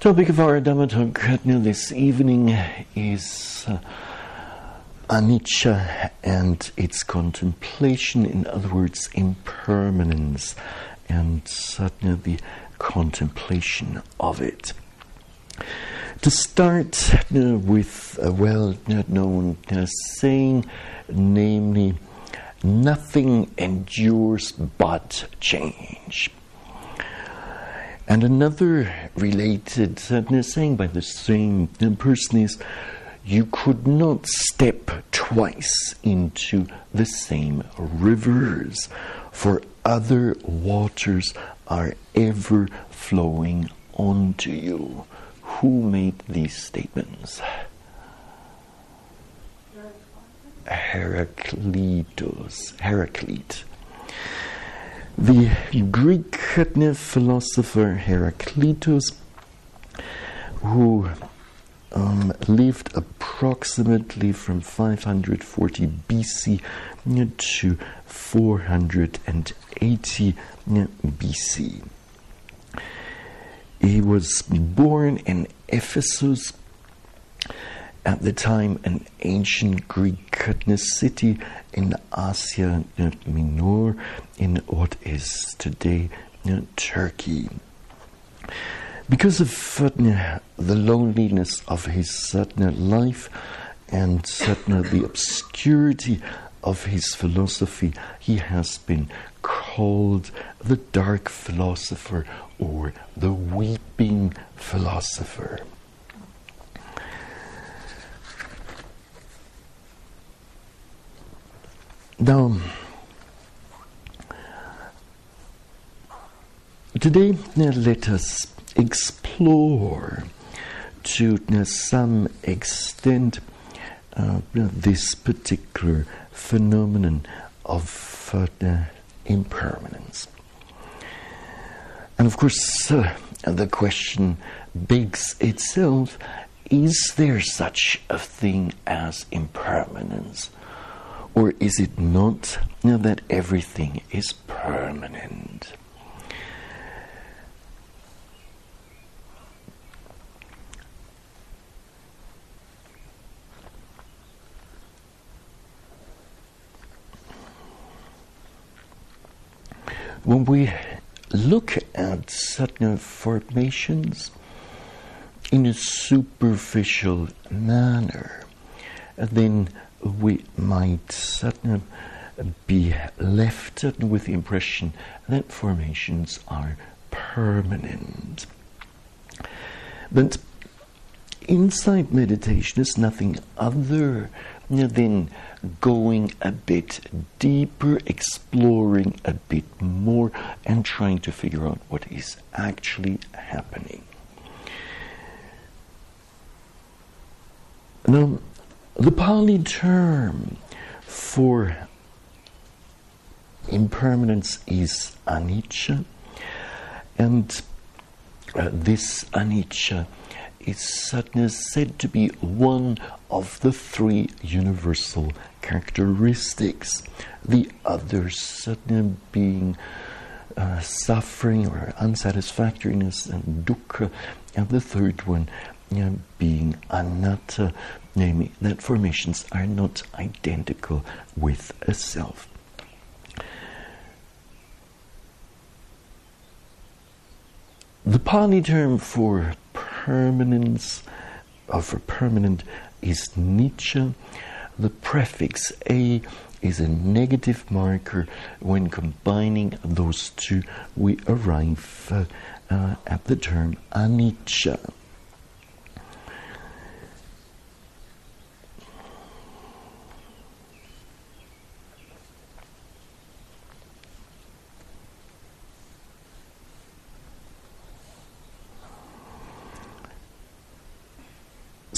Topic of our Dhammatalk this evening is uh, anicca and its contemplation, in other words, impermanence, and certainly the contemplation of it. To start uh, with a well known uh, saying, namely, nothing endures but change. And another related saying by the same person is, you could not step twice into the same rivers, for other waters are ever flowing onto you. Who made these statements? Heraclitus. Heraclite. The Greek philosopher Heraclitus, who um, lived approximately from 540 BC to 480 BC. He was born in Ephesus, at the time an ancient Greek city in Asia uh, Minor, in what is today uh, Turkey. Because of uh, the loneliness of his life and the obscurity of his philosophy, he has been called the dark philosopher or the weeping philosopher. Now, today, let us explore to some extent uh, this particular phenomenon of uh, impermanence. And of course, uh, the question begs itself is there such a thing as impermanence? Or is it not that everything is permanent? when we look at certain formations in a superficial manner, then we might suddenly be left with the impression that formations are permanent. But insight meditation is nothing other than going a bit deeper, exploring a bit more, and trying to figure out what is actually happening. Now, the Pali term for impermanence is anicca, and uh, this anicca is said to be one of the three universal characteristics, the others certainly being uh, suffering or unsatisfactoriness and dukkha, and the third one know, being anatta, namely that formations are not identical with a self. The Pali term for permanence, or for permanent, is nicca. The prefix a is a negative marker. When combining those two, we arrive uh, uh, at the term anicca.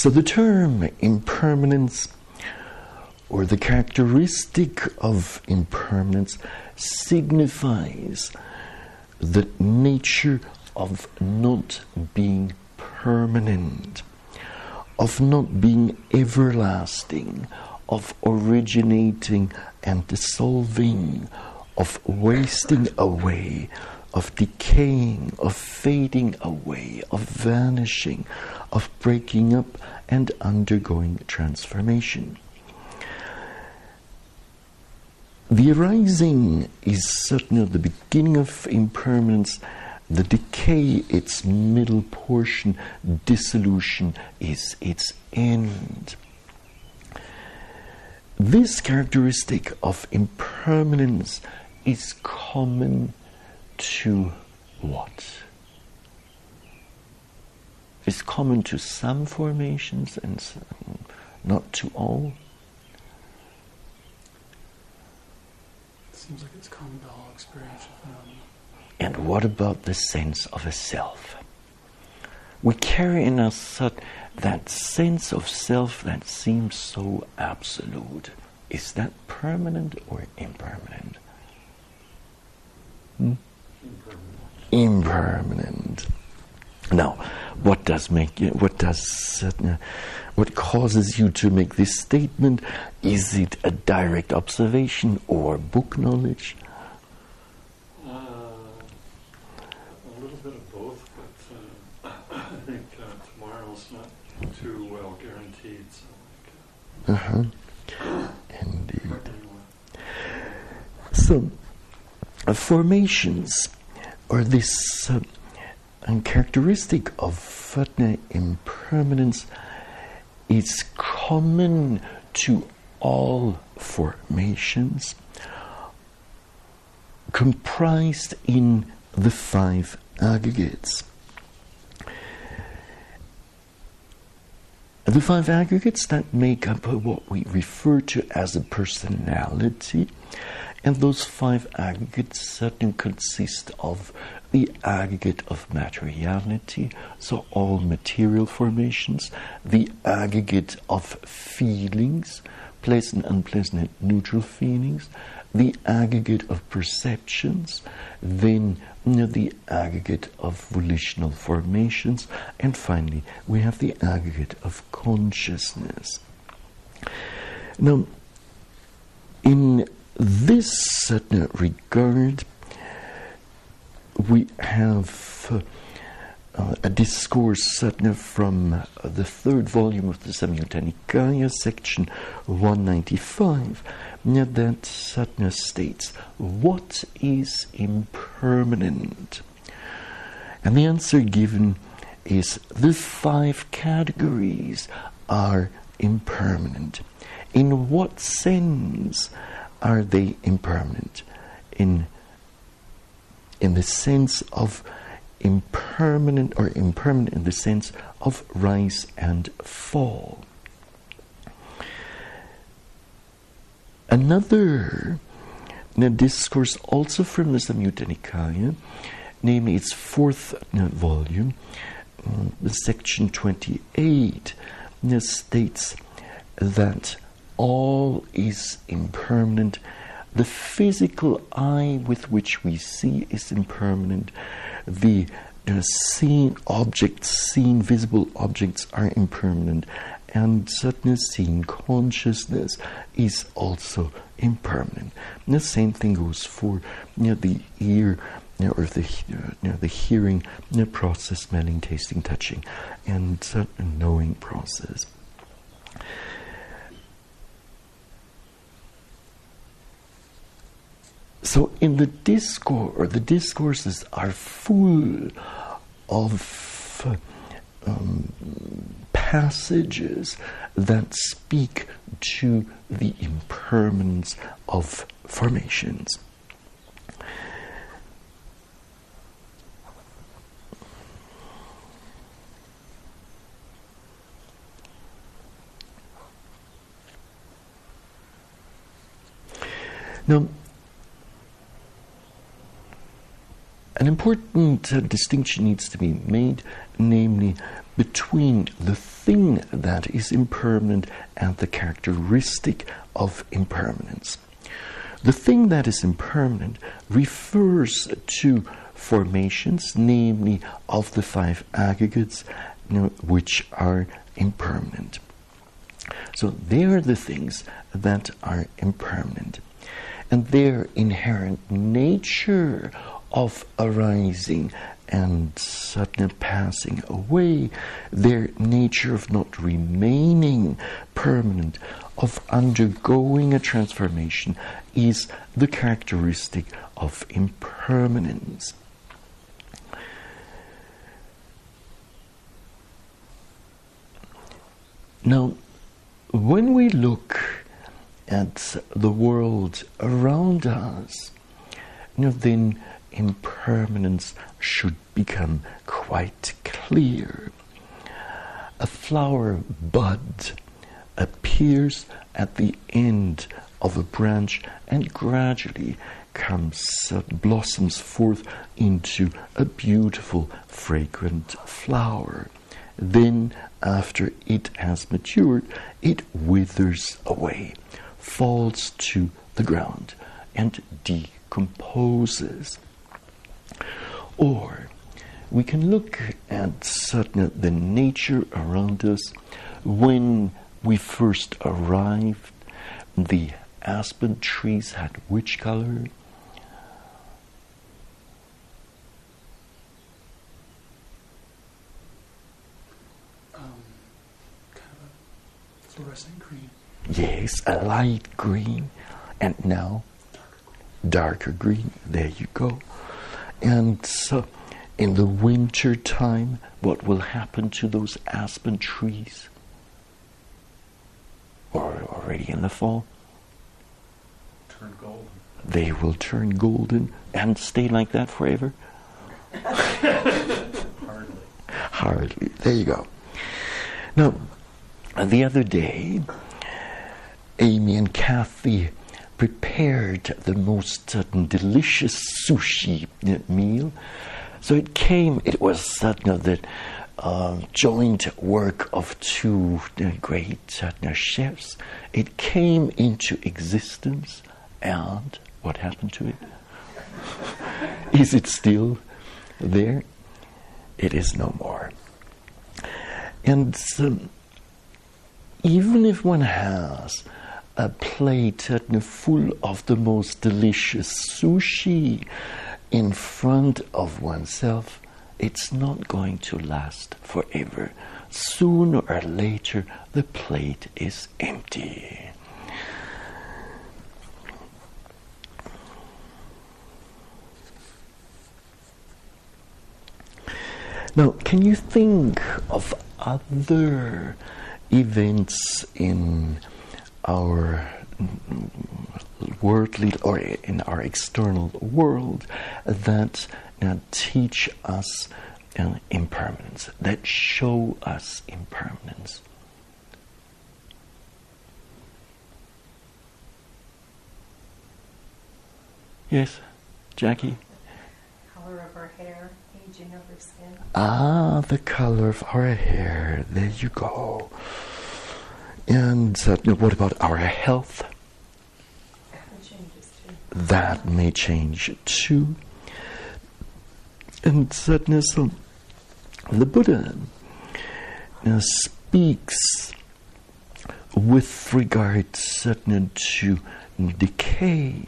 So the term impermanence or the characteristic of impermanence signifies the nature of not being permanent, of not being everlasting, of originating and dissolving, of wasting away, of decaying, of fading away, of vanishing, of breaking up and undergoing transformation. The arising is certainly the beginning of impermanence. The decay, its middle portion, dissolution is its end. This characteristic of impermanence is common to what? It's common to some formations and not to all. It seems like it's common to all experiential phenomena. And what about the sense of a self? We carry in us that sense of self that seems so absolute. Is that permanent or impermanent? Hmm? Impermanent. Now, what does make you, what does uh, what causes you to make this statement? Is it a direct observation or book knowledge? A little bit of both, but I think tomorrow's not too well guaranteed. Uh-huh. Indeed. So, uh, formations or this uh, characteristic of uh, impermanence. is common to all formations, comprised in the five aggregates. The five aggregates that make up what we refer to as a personality, and those five aggregates certainly consist of the aggregate of materiality, so all material formations, the aggregate of feelings, pleasant, unpleasant, neutral feelings, the aggregate of perceptions, then you know, the aggregate of volitional formations, and finally we have the aggregate of consciousness. Now, in this regard, we have uh, a discourse certain from uh, the third volume of the Samyutta section 195 that Satna states, What is impermanent? And the answer given is the five categories are impermanent. In what sense are they impermanent? In, in the sense of impermanent, or impermanent in the sense of rise and fall. Another discourse also from the Samyutta Nikaya, namely its fourth volume, uh, section 28, states that all is impermanent. The physical eye with which we see is impermanent. The uh, seen objects, seen visible objects are impermanent and certainly seeing consciousness is also impermanent. And the same thing goes for you know, the ear you know, or the you know, the hearing process, smelling, tasting, touching, and certain knowing process. So in the discourse, the discourses are full of um, passages that speak to the impermanence of formations. Now, an important uh, distinction needs to be made, namely between the thing that is impermanent and the characteristic of impermanence. The thing that is impermanent refers to formations, namely of the five aggregates, you know, which are impermanent. So they are the things that are impermanent. And their inherent nature of arising and sudden passing away, their nature of not remaining permanent, of undergoing a transformation, is the characteristic of impermanence. Now, when we look at the world around us, you know, then impermanence should become quite clear. A flower bud appears at the end of a branch and gradually comes uh, blossoms forth into a beautiful fragrant flower then after it has matured it withers away falls to the ground and decomposes or we can look at certain the nature around us. When we first arrived the aspen trees had which color? Fluorescent green. yes a light green. And now darker green. There you go and so in the winter time what will happen to those aspen trees or already in the fall Turn golden. they will turn golden and stay like that forever Hardly. Hardly. There you go. Now, the other day, Amy and Kathy prepared the most delicious sushi meal. So it came, it was you know, the uh, joint work of two uh, great chefs. It came into existence, and what happened to it? Is it still there? It is no more. And um, even if one has a plate full of the most delicious sushi in front of oneself, it's not going to last forever. Sooner or later, the plate is empty. Now, can you think of other events in our worldly or in our external world that uh, teach us uh, impermanence, that show us impermanence? Yes, Jackie? color of her hair, aging of her skin. Ah, the color of our hair. There you go. And uh, what about our health? That may change too. And sadness, um, the Buddha uh, speaks with regard certain to decay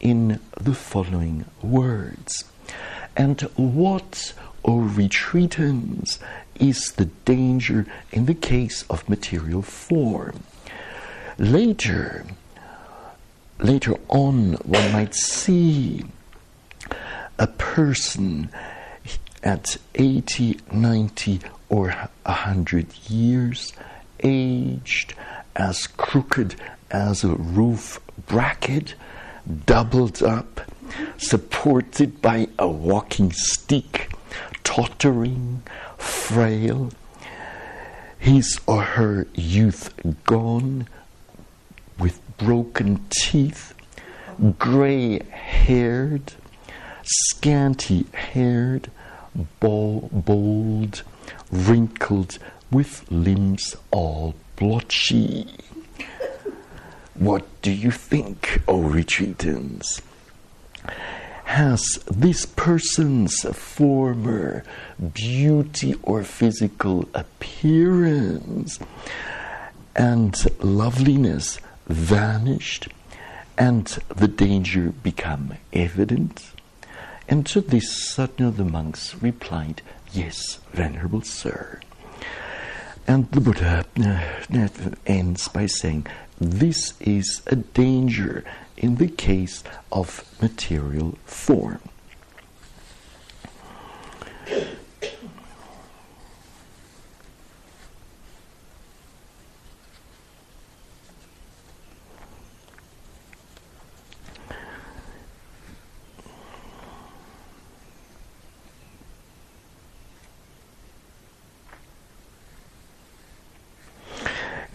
in the following words. And what, O retreatants, is the danger in the case of material form? Later, later on, one might see a person at 80, 90, or 100 years, aged, as crooked as a roof bracket, doubled up, supported by a walking stick, tottering, frail, his or her youth gone, with broken teeth, grey haired, scanty haired, bald, wrinkled, with limbs all blotchy. What do you think, O retreatants? Has this person's former beauty or physical appearance and loveliness vanished and the danger become evident? And to this, Satna the monks replied, Yes, Venerable Sir. And the Buddha uh, ends by saying, This is a danger in the case of material form.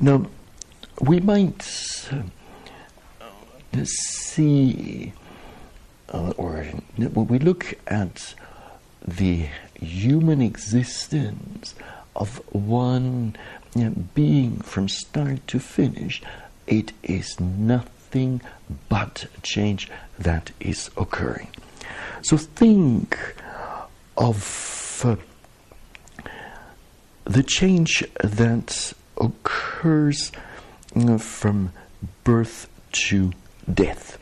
Now, we might uh, see, uh, or when we look at the human existence of one you know, being from start to finish, it is nothing but change that is occurring. So think of uh, the change that occurs from birth to death.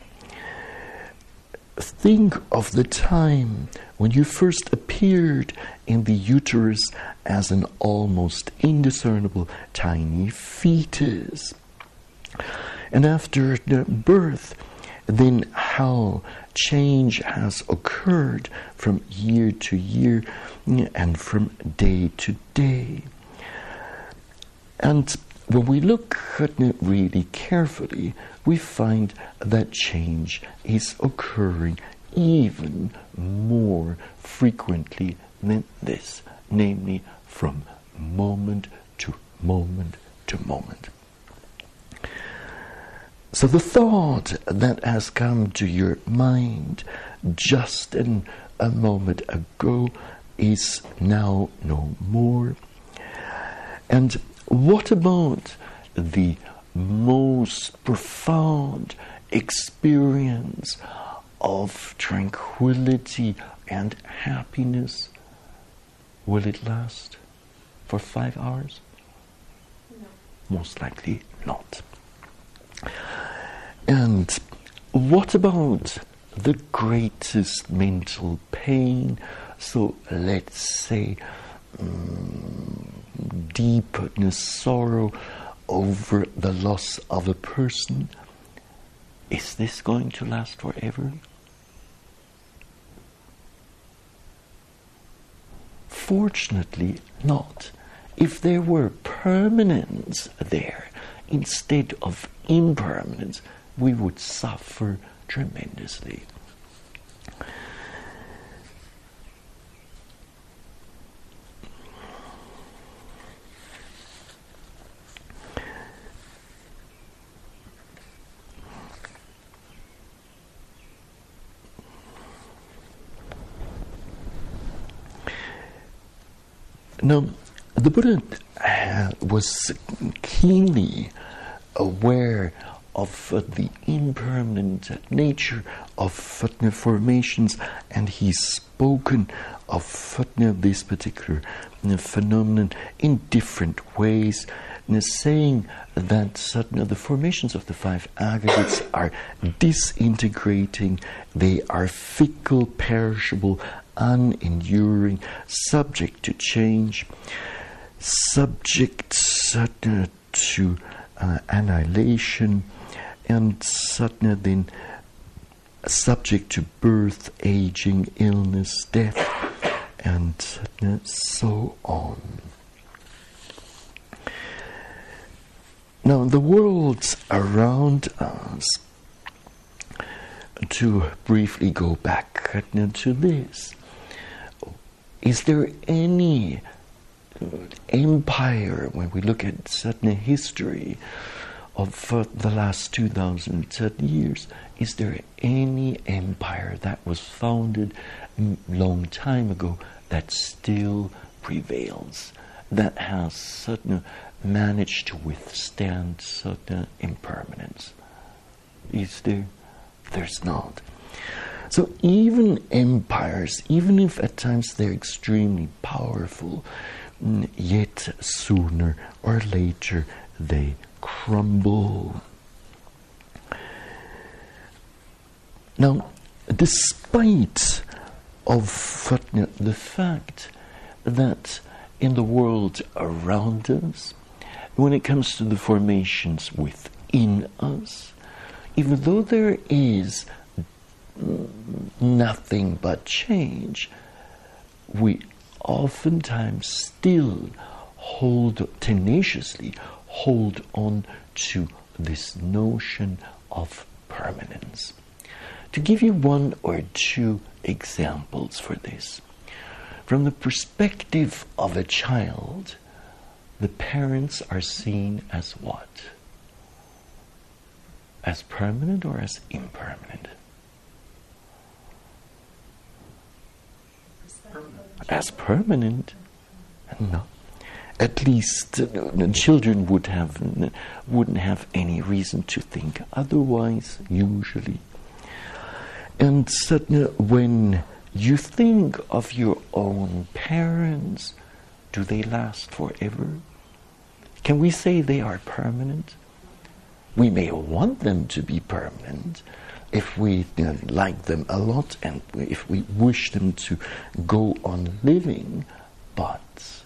Think of the time when you first appeared in the uterus as an almost indiscernible tiny fetus. And after birth, then how change has occurred from year to year and from day to day. And when we look at it really carefully, we find that change is occurring even more frequently than this, namely from moment to moment to moment. So the thought that has come to your mind just in a moment ago is now no more. And what about the most profound experience of tranquility and happiness? Will it last for five hours? No. Most likely not. And what about the greatest mental pain? So let's say um, deepness, sorrow over the loss of a person, is this going to last forever? Fortunately, not. If there were permanence there instead of impermanence, we would suffer tremendously. Now, the Buddha uh, was keenly aware of uh, the impermanent nature of Fatna formations, and he's spoken of Fatna, this particular uh, phenomenon, in different ways, saying that Satna, the formations of the five aggregates are disintegrating, they are fickle, perishable, unenduring, subject to change, subject to uh, annihilation, and Satna then subject to birth, aging, illness, death, and so on. Now, the worlds around us, to briefly go back to this, is there any empire, when we look at certain history of uh, the last 2000 years, is there any empire that was founded long time ago that still prevails, that has certain managed to withstand certain impermanence? Is there? There's not. So even empires, even if at times they're extremely powerful, yet sooner or later they crumble. Now, despite of the fact that in the world around us, when it comes to the formations within us, even though there is nothing but change, we oftentimes still hold tenaciously hold on to this notion of permanence. To give you one or two examples for this, from the perspective of a child, the parents are seen as what? As permanent or as impermanent? As permanent. No. At least uh, children would have wouldn't have any reason to think otherwise. Usually, and suddenly, when you think of your own parents, do they last forever? Can we say they are permanent? We may want them to be permanent if we you know, like them a lot and if we wish them to go on living, but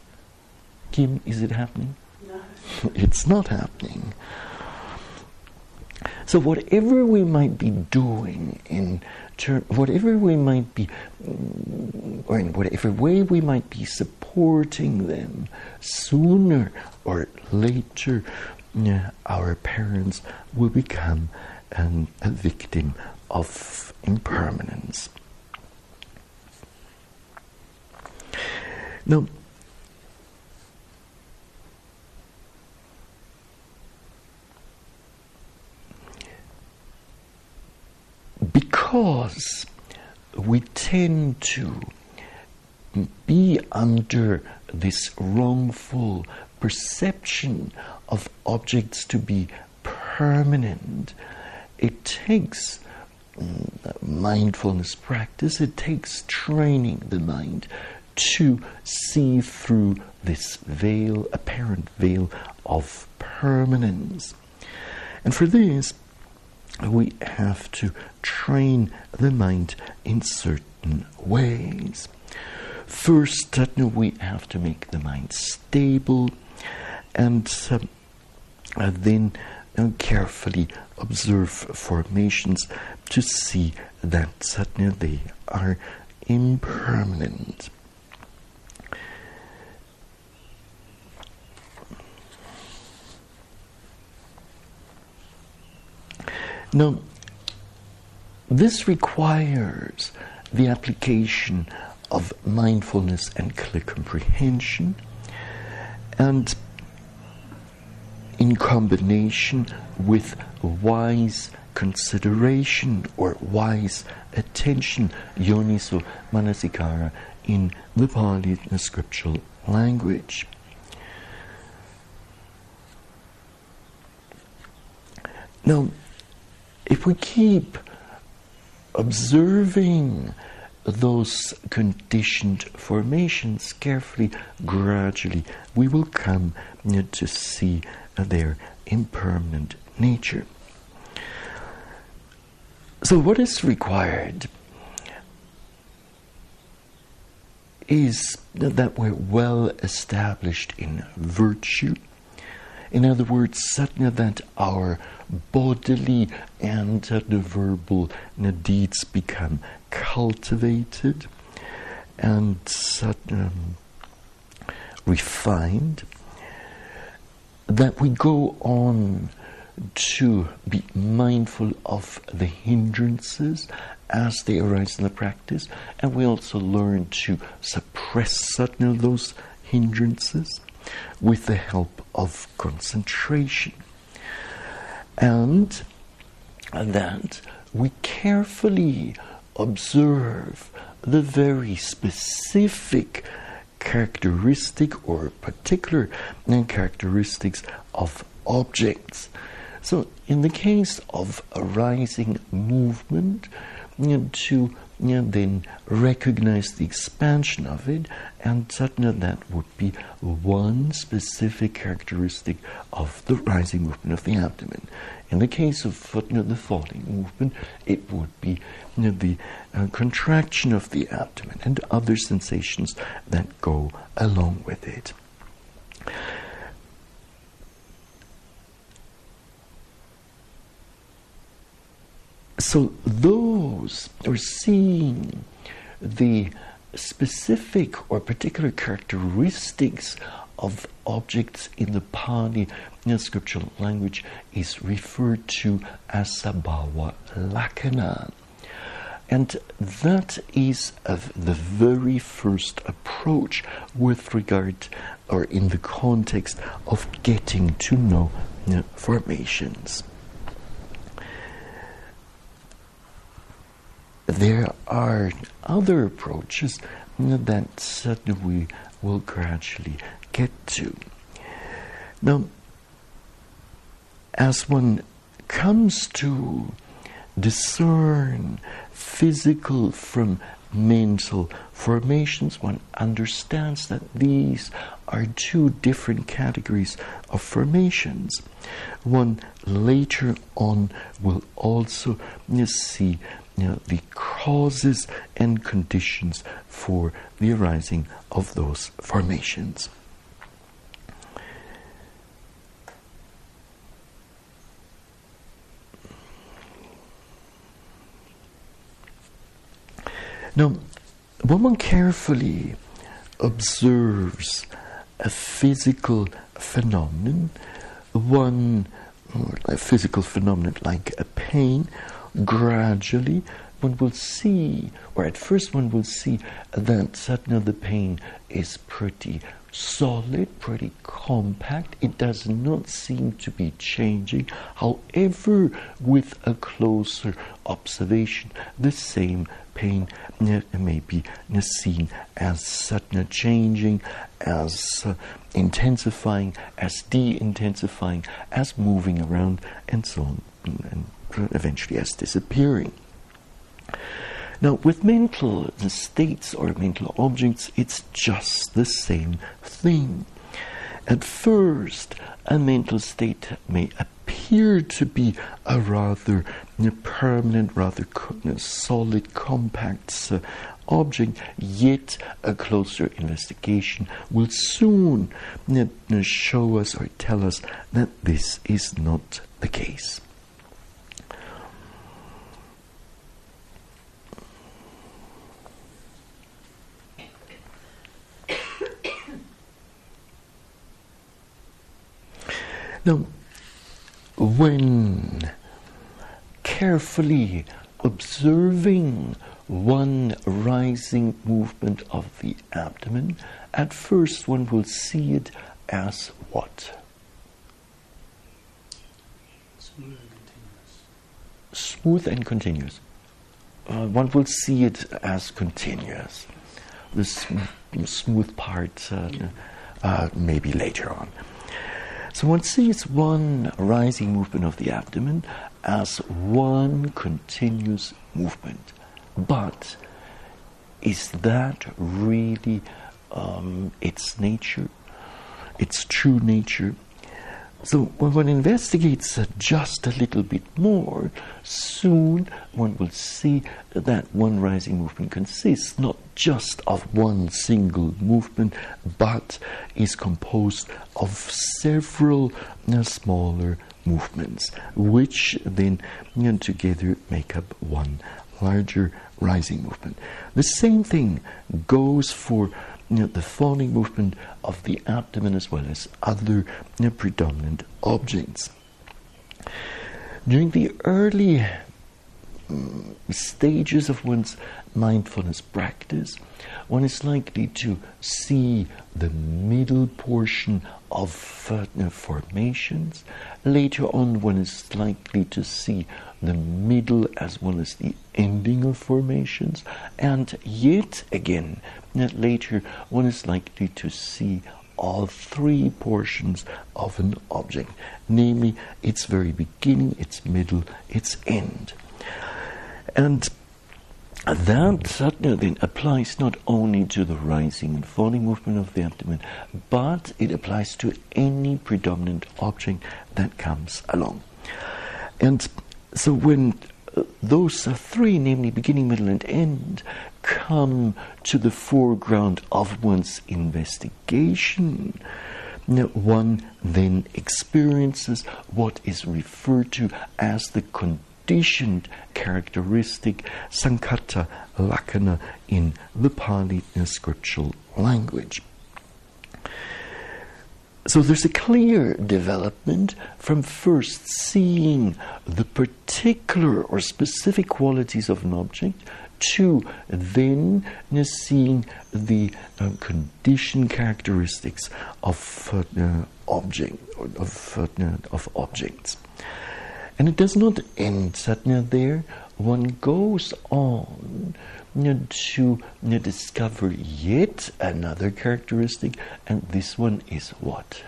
Kim, is it happening? No. it's not happening. So whatever we might be doing in ter- whatever we might be, or in whatever way we might be supporting them, sooner or later, our parents will become an, a victim of impermanence. Now, because we tend to be under this wrongful perception of objects to be permanent, it takes mm, mindfulness practice, it takes training the mind to see through this veil, apparent veil of permanence. And for this, we have to train the mind in certain ways. First, we have to make the mind stable and uh, then uh, carefully observe formations to see that suddenly they are impermanent. Now, this requires the application of mindfulness and clear comprehension, and in combination with wise consideration or wise attention, yoniso manasikara, in the Pali the scriptural language. Now, if we keep observing those conditioned formations carefully, gradually, we will come to see their impermanent nature. So, what is required is that we're well established in virtue. In other words, that our bodily and uh, the verbal deeds become cultivated and um, refined, that we go on to be mindful of the hindrances as they arise in the practice, and we also learn to suppress certain of those hindrances with the help of concentration. And that we carefully observe the very specific characteristic or particular characteristics of objects. So, in the case of arising movement, know, to know, then recognize the expansion of it, and certainly that would be one specific characteristic of the rising movement of the abdomen. In the case of you the falling movement, it would be you know, the uh, contraction of the abdomen and other sensations that go along with it. So those who are seeing the specific or particular characteristics of objects in the Pali in the scriptural language is referred to as sabhava lakkhana. And that is the very first approach with regard or in the context of getting to know, formations. There are other approaches that certainly we will gradually get to. Now, as one comes to discern physical from mental formations, one understands that these are two different categories of formations. One later on will also see you know, the causes and conditions for the arising of those formations. Now, when one carefully observes a physical phenomenon, one mm, a physical phenomenon like a pain, gradually one will see, or at first one will see that suddenly the pain is pretty solid, pretty compact. It does not seem to be changing. However, with a closer observation, the same pain may be seen as suddenly changing, as uh, intensifying, as de intensifying, as moving around, and so on, and eventually as disappearing. Now, with mental states or mental objects, it's just the same thing. At first, a mental state may appear to be a rather permanent, rather solid, compact uh, object, yet a closer investigation will soon show us or tell us that this is not the case. Now, when carefully observing one rising movement of the abdomen, at first one will see it as what? Smooth and continuous. Smooth and continuous. Uh, one will see it as continuous. The sm- smooth part uh, uh, maybe later on. So one sees one rising movement of the abdomen as one continuous movement. But is that really um, its nature, its true nature? So when one investigates just a little bit more, soon one will see that one rising movement consists not just of one single movement, but is composed of several uh, smaller movements, which then together make up one larger rising movement. The same thing goes for you know, the falling movement of the abdomen as well as other you know, predominant objects. During the early um, stages of one's mindfulness practice, one is likely to see the middle portion of uh, formations. Later on, one is likely to see the middle as well as the ending of formations. And yet again, later, one is likely to see all three portions of an object, namely its very beginning, its middle, its end. And that sadhana then applies not only to the rising and falling movement of the abdomen, but it applies to any predominant object that comes along. And so when uh, those three, namely beginning, middle, and end, come to the foreground of one's investigation, one then experiences what is referred to as the conditioned characteristic sankhata lakkhana in the Pali scriptural language. So there's a clear development from first seeing the particular or specific qualities of an object to then seeing the uh, condition characteristics of uh, object of, uh, of objects. And it does not end satna there. One goes on to discover yet another characteristic, and this one is what?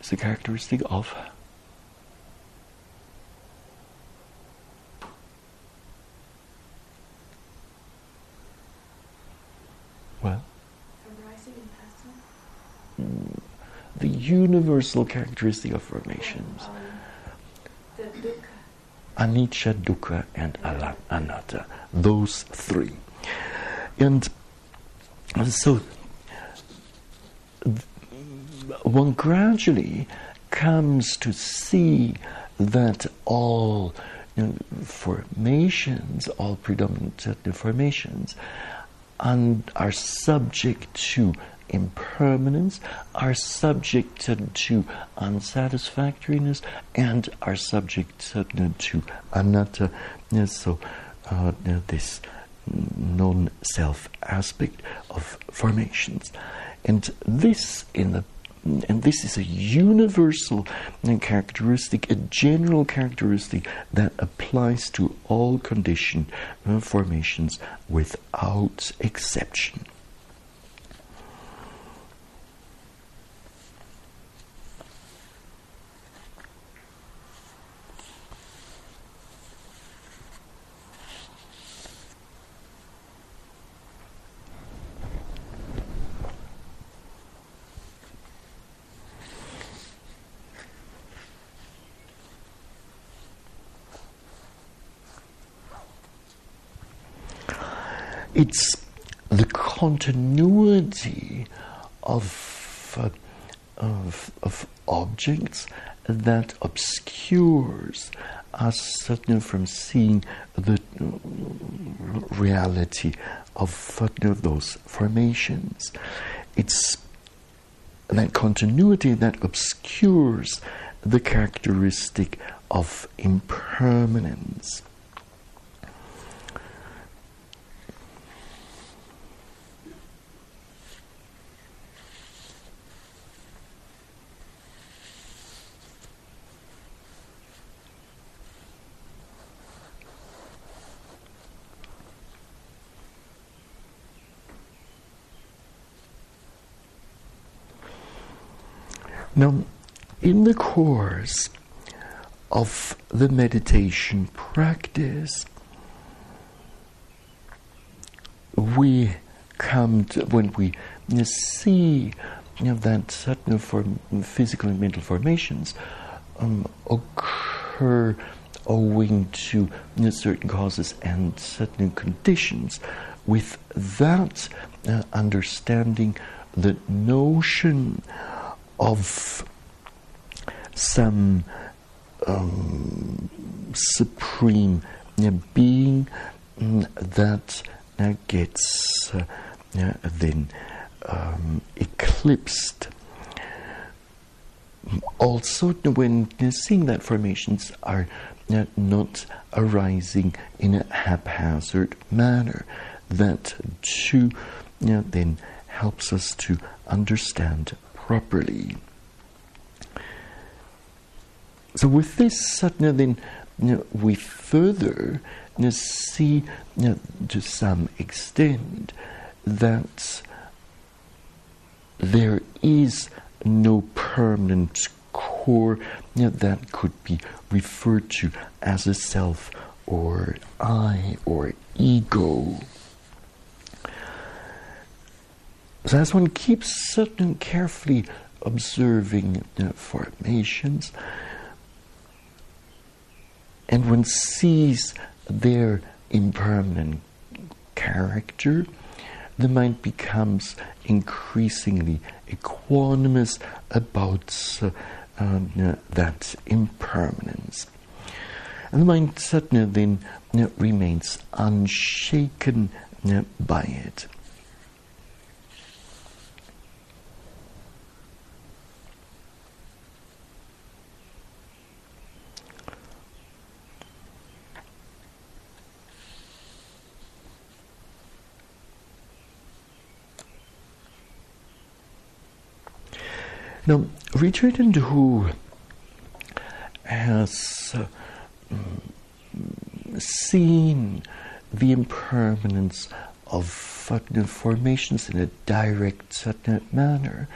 It's the characteristic of well the universal characteristic of formations. Anicca, Dukkha, and Anatta. Those three. And so one gradually comes to see that all you know, formations, all predominant formations, and are subject to impermanence, are subject to unsatisfactoriness, and are subject to anatta. So, uh, this non self aspect of formations. And this in the and this is a universal characteristic, a general characteristic that applies to all conditioned formations without exception. It's the continuity of, uh, of, of objects that obscures us certainly from seeing the reality of, of those formations. It's that continuity that obscures the characteristic of impermanence. Now, in the course of the meditation practice, we come to when we see you know, that certain form, physical and mental formations um, occur owing to you know, certain causes and certain conditions. With that uh, understanding, the notion of some um, supreme being mm, that uh, gets uh, then um, eclipsed. Also, when seeing that formations are not arising in a haphazard manner, that too then helps us to understand properly. So, with this sadhana, then you know, we further you know, see you know, to some extent that there is no permanent core that could be referred to as a self or I or ego. So as one keeps certain carefully observing formations, and one sees their impermanent character, the mind becomes increasingly equanimous about uh, uh, that impermanence. And the mind certainly then uh, remains unshaken uh, by it. Now, Richard who has mm, seen the impermanence of formations in a direct manner.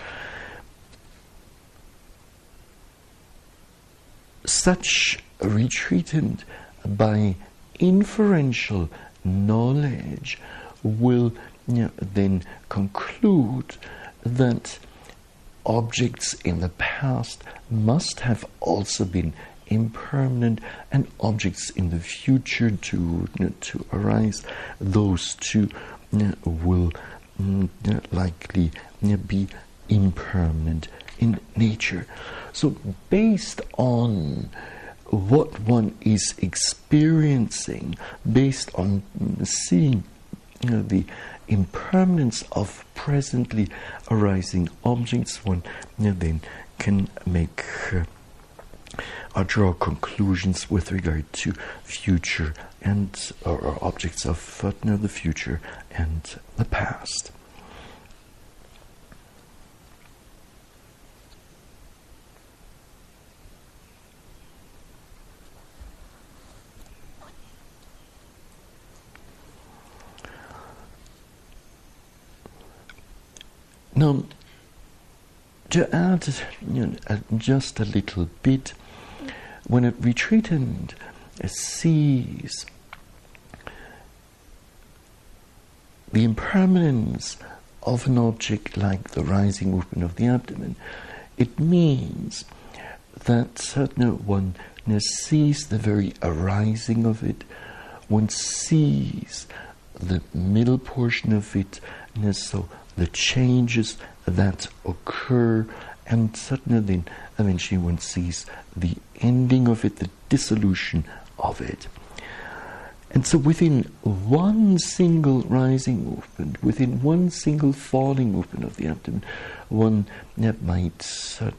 Such retreatant by inferential knowledge will you know, then conclude that objects in the past must have also been impermanent and objects in the future to to arise. Those two uh, will mm, uh, likely uh, be impermanent in nature. So based on what one is experiencing based on mm, seeing the impermanence of presently arising objects, one then can make uh, or draw conclusions with regard to future and or, or objects of uh, you the future and the past. Now, to add you know, uh, just a little bit, when a retreatant sees the impermanence of an object like the rising movement of the abdomen, it means that certainly one sees the very arising of it, one sees the middle portion of it, and so the changes that occur, and suddenly eventually one sees the ending of it, the dissolution of it. And so within one single rising movement, within one single falling movement of the abdomen, one might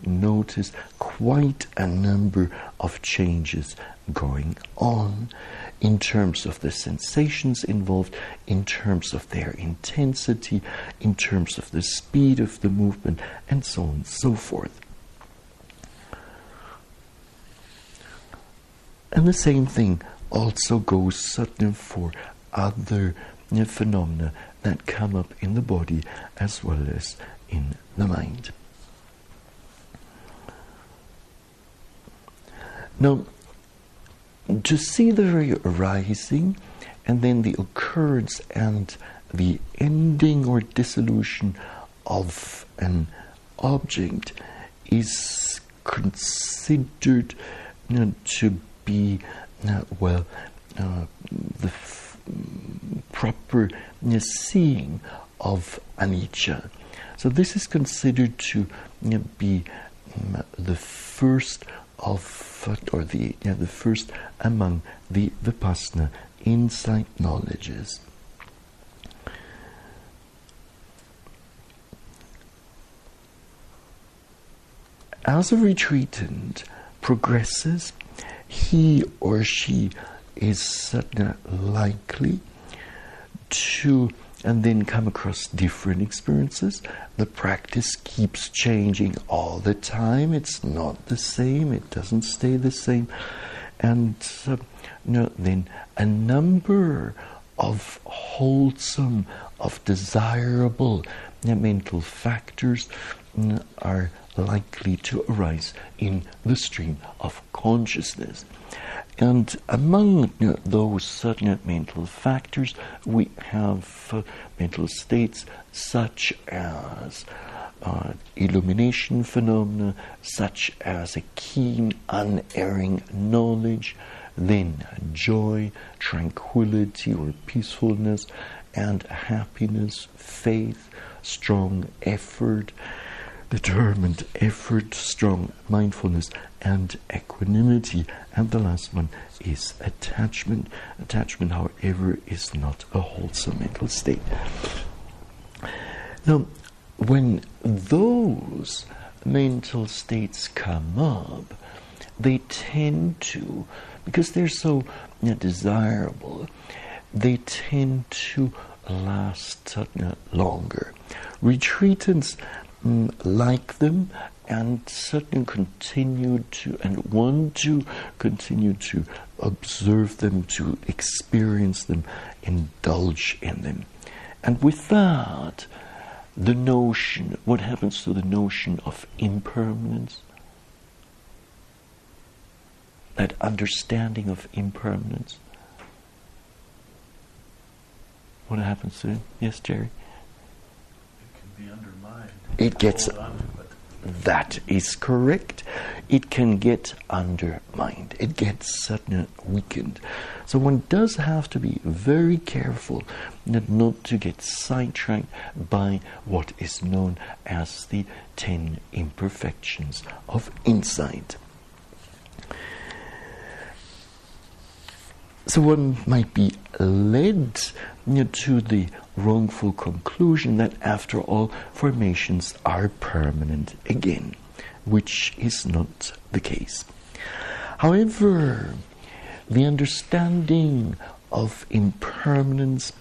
notice quite a number of changes going on in terms of the sensations involved, in terms of their intensity, in terms of the speed of the movement, and so on and so forth. And the same thing also goes certain for other phenomena that come up in the body as well as in the mind. Now, to see the very arising and then the occurrence and the ending or dissolution of an object is considered you know, to be uh, well uh, the f- proper you know, seeing of anicca. So this is considered to be um, the first of, or the, yeah, the first among the Vipassana insight knowledges. As a retreatant progresses, he or she is likely to and then come across different experiences. The practice keeps changing all the time. It's not the same. It doesn't stay the same. And uh, you know, then a number of wholesome, of desirable mental factors mm, are likely to arise in the stream of consciousness. And among those certain mental factors, we have uh, mental states such as uh, illumination phenomena, such as a keen, unerring knowledge, then joy, tranquility or peacefulness, and happiness, faith, strong effort, determined effort, strong mindfulness, and equanimity. And the last one is attachment. Attachment, however, is not a wholesome mental state. Now, when those mental states come up, they tend to, because they're so desirable, they tend to last uh, longer. Retreatants like them and certainly continue to and want to continue to observe them, to experience them, indulge in them. And with that, the notion, what happens to the notion of impermanence? That understanding of impermanence. What happens to it? Yes, Jerry? It can be undermined. It gets. That is correct. It can get undermined. It gets suddenly weakened. So one does have to be very careful not to get sidetracked by what is known as the ten imperfections of insight. So one might be led you know, to the wrongful conclusion that after all formations are permanent again, which is not the case. However, the understanding of impermanence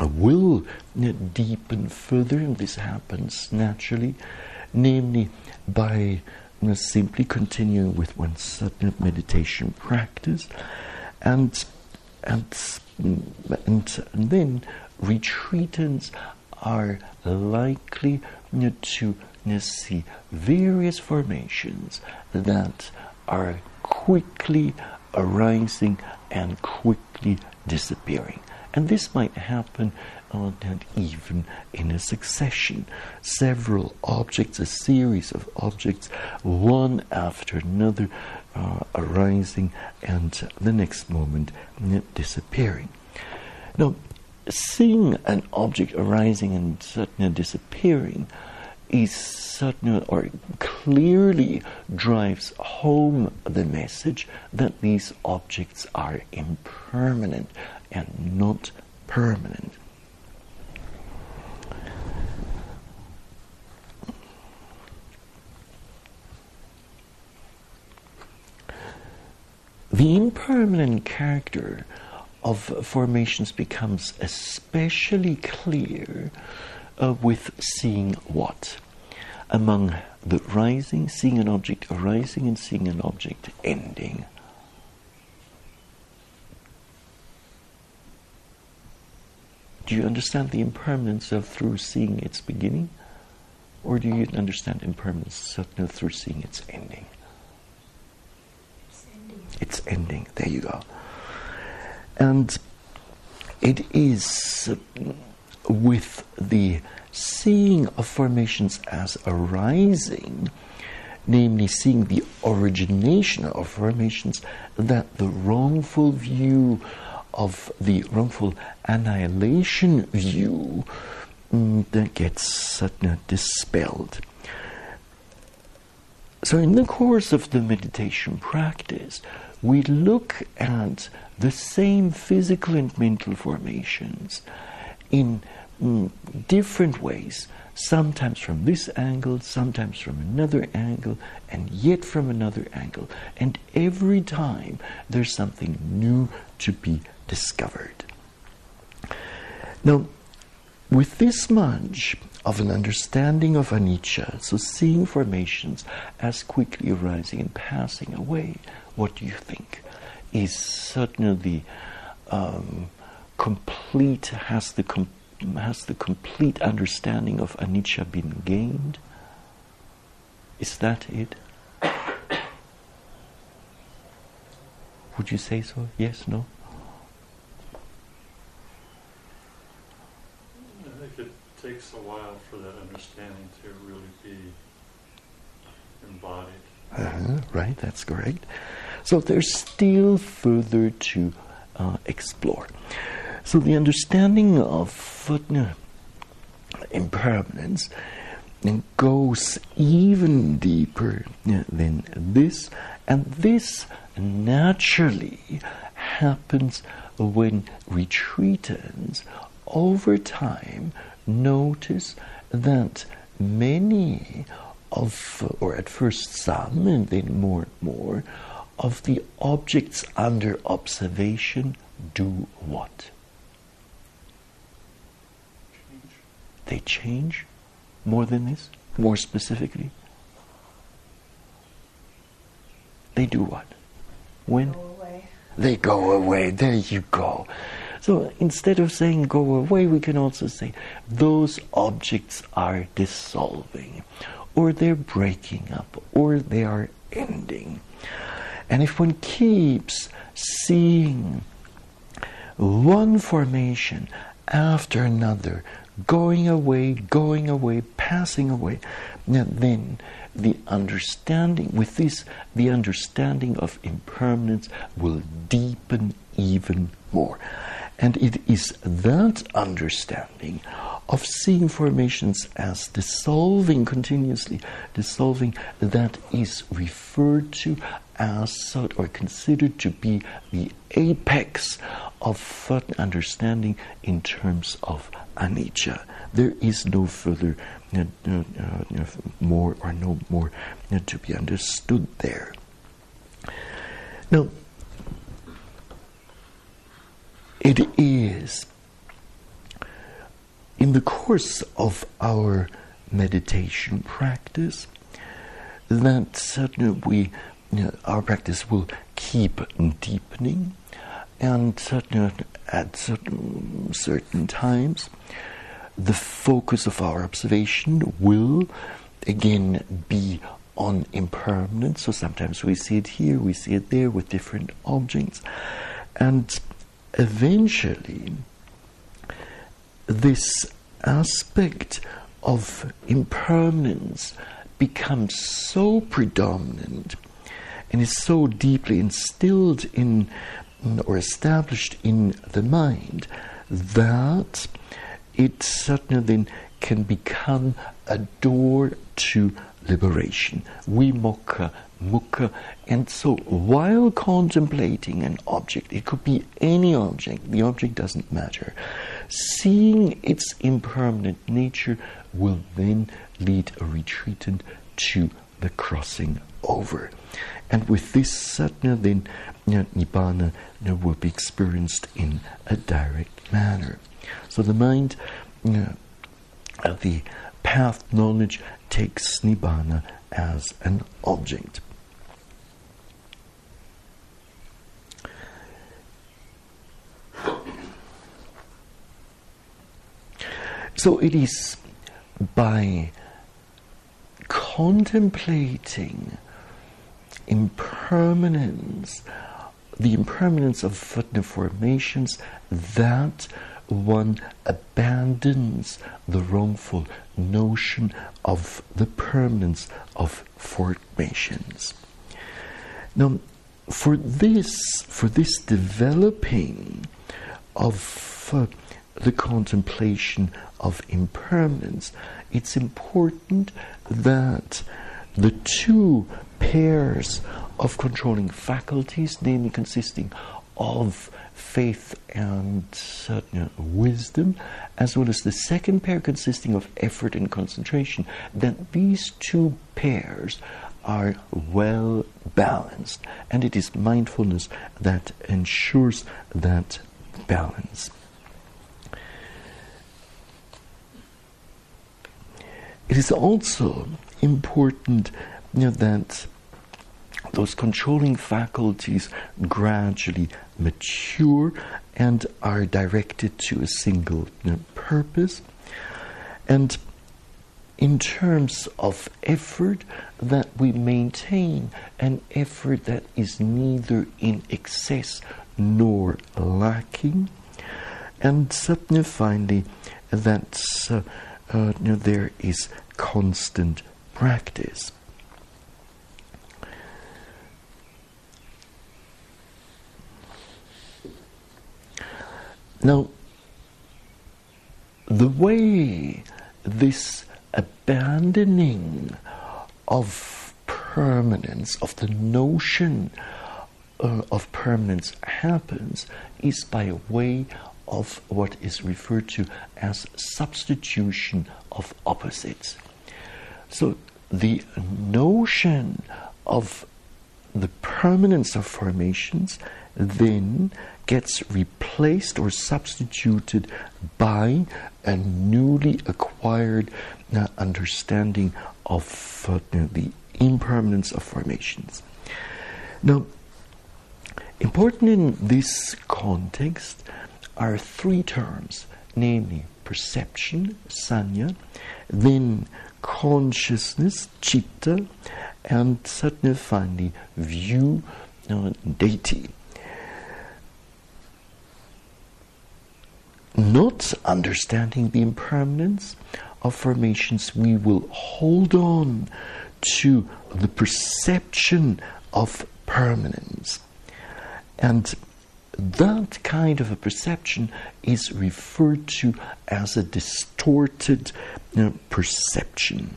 will you know, deepen further, and this happens naturally, namely by you know, simply continuing with one's meditation practice and and and, and then retreatants are likely to see various formations that are quickly arising and quickly disappearing. And this might happen uh, not even in a succession. Several objects, a series of objects, one after another, uh, arising and the next moment disappearing. Now, seeing an object arising and suddenly disappearing is certainly or clearly drives home the message that these objects are impermanent and not permanent. The impermanent character of formations becomes especially clear uh, with seeing what? Among the rising, seeing an object arising and seeing an object ending. Do you understand the impermanence of through seeing its beginning? Or do you understand impermanence through seeing its ending? It's ending. There you go. And it is with the seeing of formations as arising, namely seeing the origination of formations, that the wrongful view of the wrongful annihilation view mm, that gets uh, dispelled. So, in the course of the meditation practice, we look at the same physical and mental formations in mm, different ways, sometimes from this angle, sometimes from another angle, and yet from another angle. And every time there's something new to be discovered. Now, with this much of an understanding of anicca, so seeing formations as quickly arising and passing away, what do you think? Is certainly um, complete, has the, com- has the complete understanding of anicca been gained? Is that it? Would you say so? Yes, no? I think it takes a while for that understanding to really be embodied. Uh-huh, right, that's correct. So there's still further to uh, explore. So the understanding of uh, impermanence goes even deeper uh, than this, and this naturally happens when retreatants over time notice that many of, or at first some, and then more and more, of the objects under observation do what? Change. They change more than this, more specifically. They do what? When? Go. They go away. There you go. So instead of saying go away, we can also say those objects are dissolving, or they're breaking up, or they are ending. And if one keeps seeing one formation after another, going away, going away, passing away, then the understanding, with this, the understanding of impermanence will deepen even more. And it is that understanding of seeing formations as dissolving continuously, dissolving, that is referred to as or considered to be the apex of thought understanding in terms of anicca. There is no further, uh, uh, uh, more or no more uh, to be understood there. Now, it is. In the course of our meditation practice that certainly we you know, our practice will keep deepening and certain, at certain, certain times the focus of our observation will again be on impermanence. So sometimes we see it here we see it there with different objects and eventually this aspect of impermanence becomes so predominant and is so deeply instilled in or established in the mind that it certainly then can become a door to liberation. We Vimokkha, uh, mukha. And so while contemplating an object, it could be any object, the object doesn't matter, seeing its impermanent nature will then lead a retreatant to the crossing over. And with this satna, then nibbana will be experienced in a direct manner. So the mind, uh, the path knowledge takes nibbana as an object. So it is by contemplating impermanence, the impermanence of footnote formations, that one abandons the wrongful notion of the permanence of formations. Now, for this, for this developing of uh, the contemplation of impermanence, it's important that the two pairs of controlling faculties, namely consisting of faith and certain wisdom, as well as the second pair consisting of effort and concentration, that these two pairs are well balanced, and it is mindfulness that ensures that balance. It is also important you know, that those controlling faculties gradually mature and are directed to a single you know, purpose. And in terms of effort that we maintain an effort that is neither in excess nor lacking. And certainly, finally, that uh, uh, you know, there is constant practice. Now, the way this abandoning of permanence, of the notion uh, of permanence happens, is by way of what is referred to as substitution of opposites. So the notion of the permanence of formations then gets replaced or substituted by a newly acquired uh, understanding of uh, the impermanence of formations. Now, important in this context are three terms, namely perception, sanya, then consciousness, chitta, and certainly finally view, uh, ditthi. not understanding the impermanence of formations, we will hold on to the perception of permanence. And that kind of a perception is referred to as a distorted you know, perception.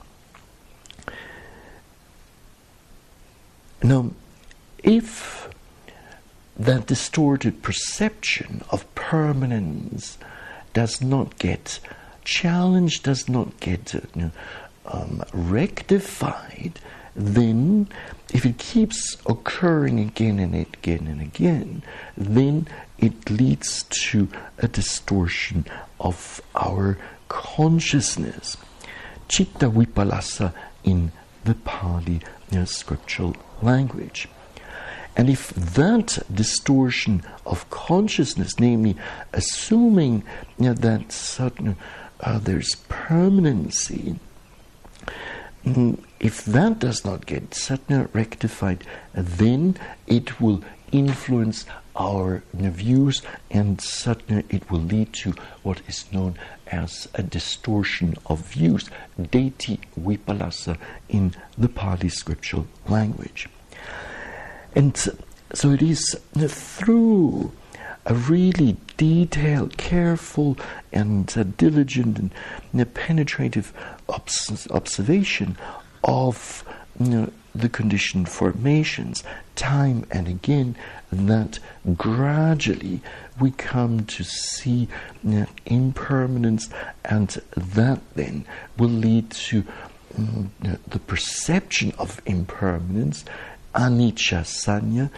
Now, if that distorted perception of permanence does not get challenged, does not get you know, um, rectified, then if it keeps occurring again and again and again, then it leads to a distortion of our consciousness. Chitta vipallasa in the Pali you know, scriptural language. And if that distortion of consciousness, namely assuming you know, that certain uh, there's permanency, if that does not get suddenly rectified, then it will influence our views and suddenly it will lead to what is known as a distortion of views, ditthi vipallasa in the Pali scriptural language. And so it is through a really detailed, careful, and uh, diligent and uh, penetrative obs- observation of you know, the conditioned formations time and again that gradually we come to see impermanence and that then will lead to the perception of impermanence anicca sanya,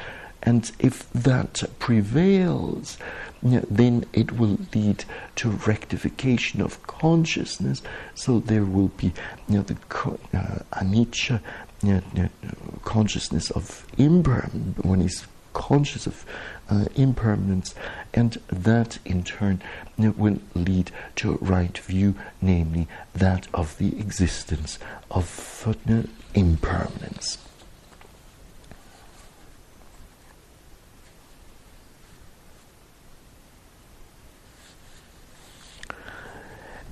and if that prevails, then it will lead to rectification of consciousness. So there will be you know, the uh, anicca you know, consciousness of impermanence when he's conscious of uh, impermanence, and that in turn you know, will lead to a right view, namely that of the existence of uh, impermanence.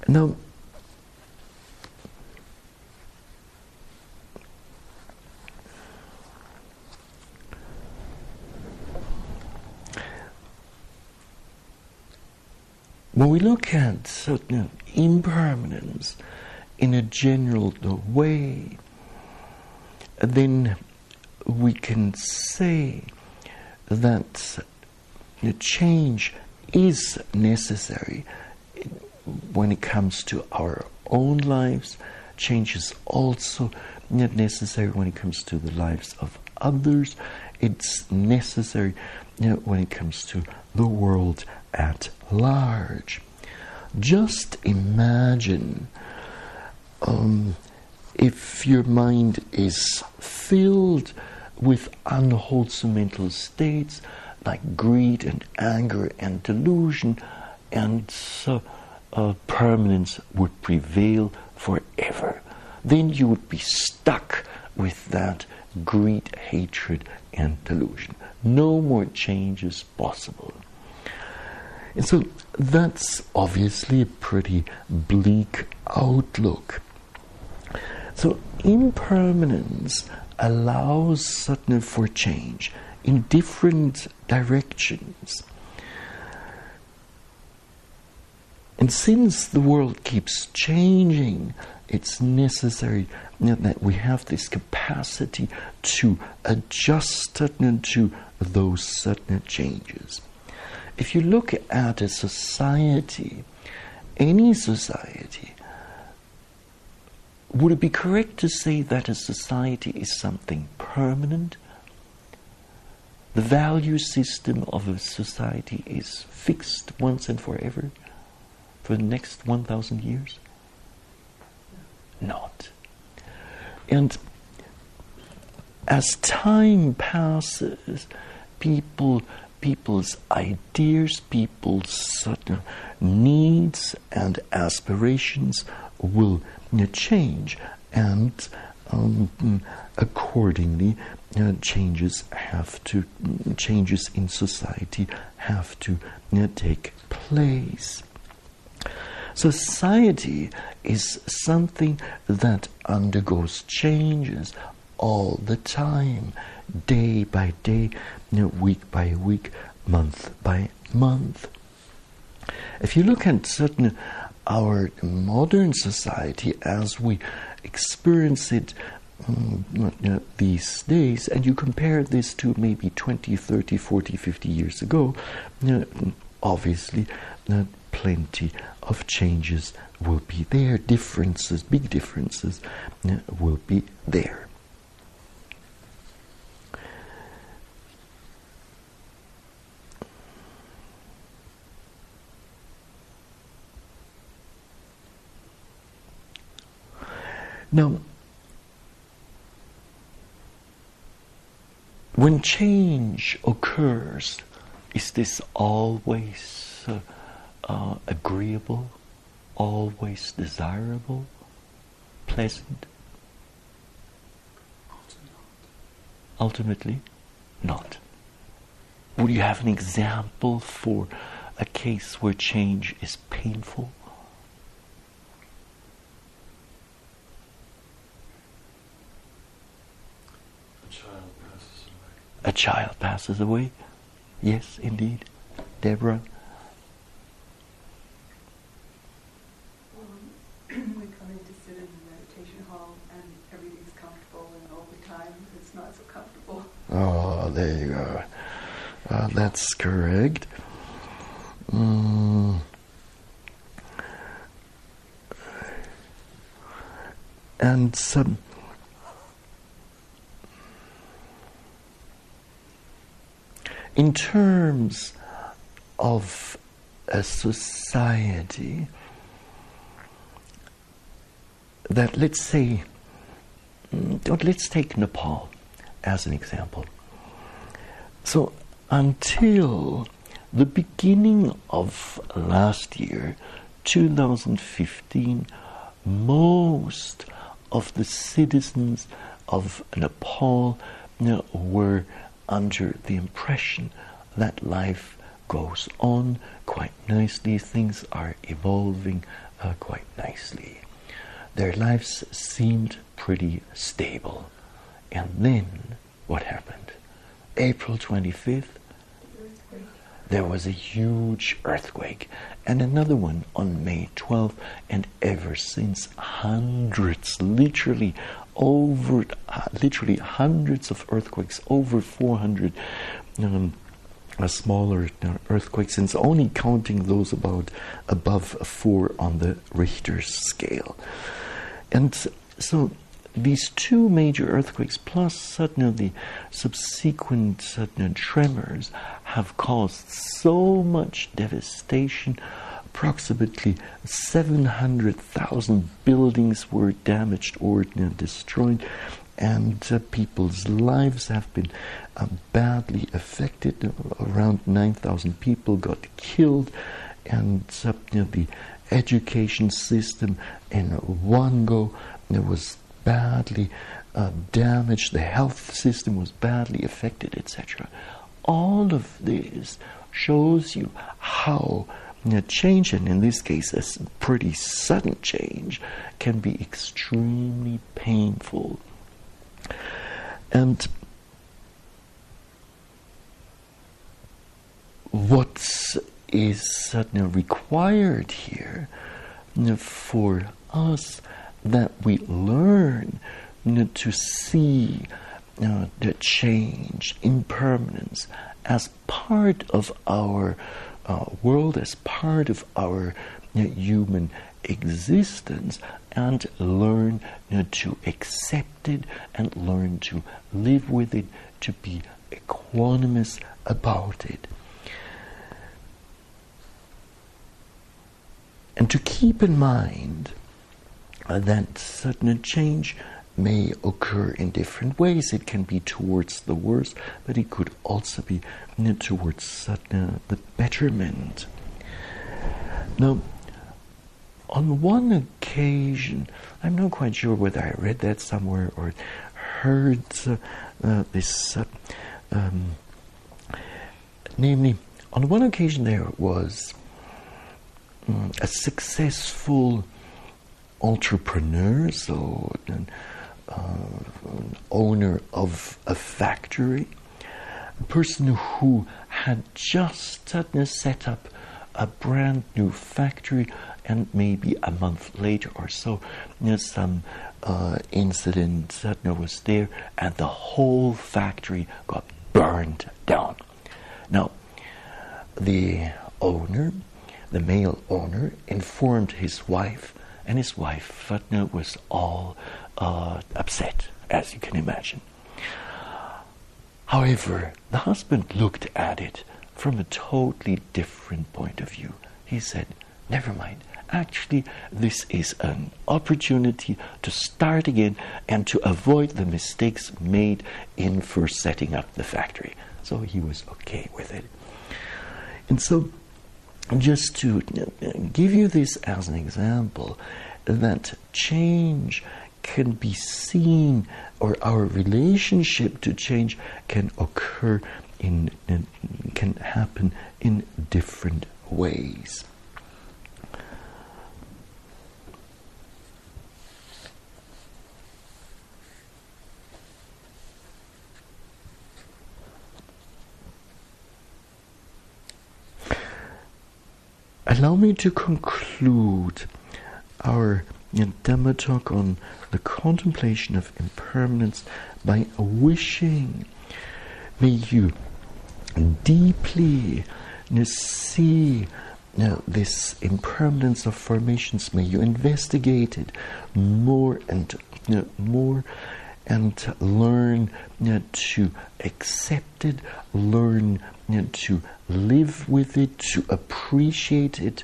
Now, when we look at certain impermanence in a general way, then we can say that the change is necessary when it comes to our own lives, change is also not necessary when it comes to the lives of others. It's necessary you know, when it comes to the world at large. Just imagine um, if your mind is filled with unwholesome mental states like greed and anger and delusion and uh, permanence would prevail forever. Then you would be stuck with that greed, hatred, and delusion. No more changes possible. And so that's obviously a pretty bleak outlook. So impermanence allows suddenly for change in different directions. And since the world keeps changing, it's necessary that we have this capacity to adjust to those certain changes. If you look at a society, any society, would it be correct to say that a society is something permanent? The value system of a society is fixed once and forever for the next 1,000 years? Not. And as time passes, people, people's ideas, people's needs and aspirations will change, and um, accordingly, uh, changes have to changes in society have to uh, take place. Society is something that undergoes changes all the time, day by day, week by week, month by month. If you look at certain our modern society as we experience it um, you know, these days, and you compare this to maybe 20, 30, 40, 50 years ago, you know, obviously, uh, plenty of changes will be there, differences, big differences uh, will be there. Now, when change occurs, is this always uh, uh, agreeable, always desirable, pleasant? Ultimately, not. Would you have an example for a case where change is painful? a child passes away. A child passes away? Yes, indeed. Deborah? we come in to sit in the meditation hall and everything's comfortable and over time it's not so comfortable. Oh, there you go. Uh, that's correct. Mm. And some. in terms of a society that, let's say, mm, let's take Nepal as an example. So, until the beginning of last year, 2015, most of the citizens of Nepal you know, were under the impression that life goes on quite nicely, things are evolving uh, quite nicely. Their lives seemed pretty stable. And then what happened? April 25th, there was a huge earthquake and another one on May 12th, and ever since, hundreds, literally over, uh, literally hundreds of earthquakes, over 400 um, smaller uh, earthquakes, and it's only counting those about above four on the Richter scale. And so these two major earthquakes, plus suddenly subsequent sudden tremors, have caused so much devastation. Approximately 700,000 buildings were damaged or destroyed, and uh, people's lives have been uh, badly affected. Around 9,000 people got killed, and uh, the education system in one go was badly uh, damaged, the health system was badly affected, etc. All of this shows you how a change, and in this case, a pretty sudden change, can be extremely painful. And what is required here for us that we learn to see uh, the change, impermanence as part of our uh, world, as part of our uh, human existence, and learn uh, to accept it and learn to live with it, to be equanimous about it. And to keep in mind uh, that certain change may occur in different ways. It can be towards the worse, but it could also be towards uh, the betterment. Now, on one occasion, I'm not quite sure whether I read that somewhere or heard uh, uh, this, uh, um, namely, on one occasion there was um, a successful entrepreneur, so an, uh, an owner of a factory, a person who had just set up a brand new factory, and maybe a month later or so, know, some uh, incident that was there, and the whole factory got burned down. Now, the owner, the male owner, informed his wife and his wife Fatna was all uh, upset, as you can imagine. However, the husband looked at it from a totally different point of view. He said, Never mind. Actually, this is an opportunity to start again and to avoid the mistakes made in first setting up the factory. So he was okay with it. And so just to give you this as an example, that change can be seen, or our relationship to change can occur in, in can happen in different ways. Allow me to conclude our Dhamma talk on the contemplation of impermanence by wishing, may you deeply see now, this impermanence of formations, may you investigate it more and uh, more and learn to accept it, learn to live with it, to appreciate it,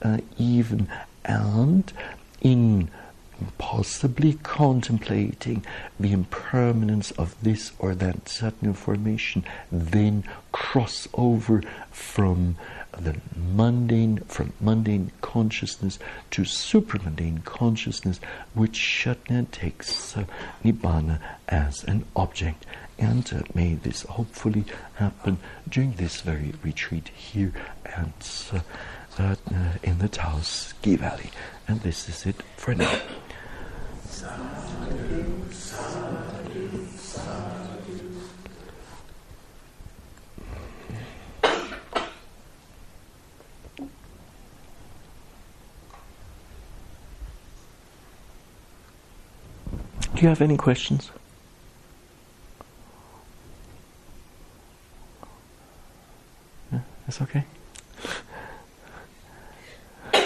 uh, even and in possibly contemplating the impermanence of this or that certain formation, then cross over from the mundane, from mundane consciousness to supramundane consciousness, which Shatna takes uh, Nibbana as an object. And uh, may this hopefully happen during this very retreat here at, uh, uh, in the Taos Ski Valley. And this is it for now. Do you have any questions? That's okay.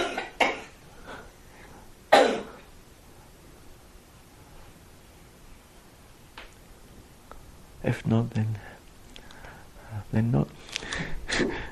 If not, then uh, then not.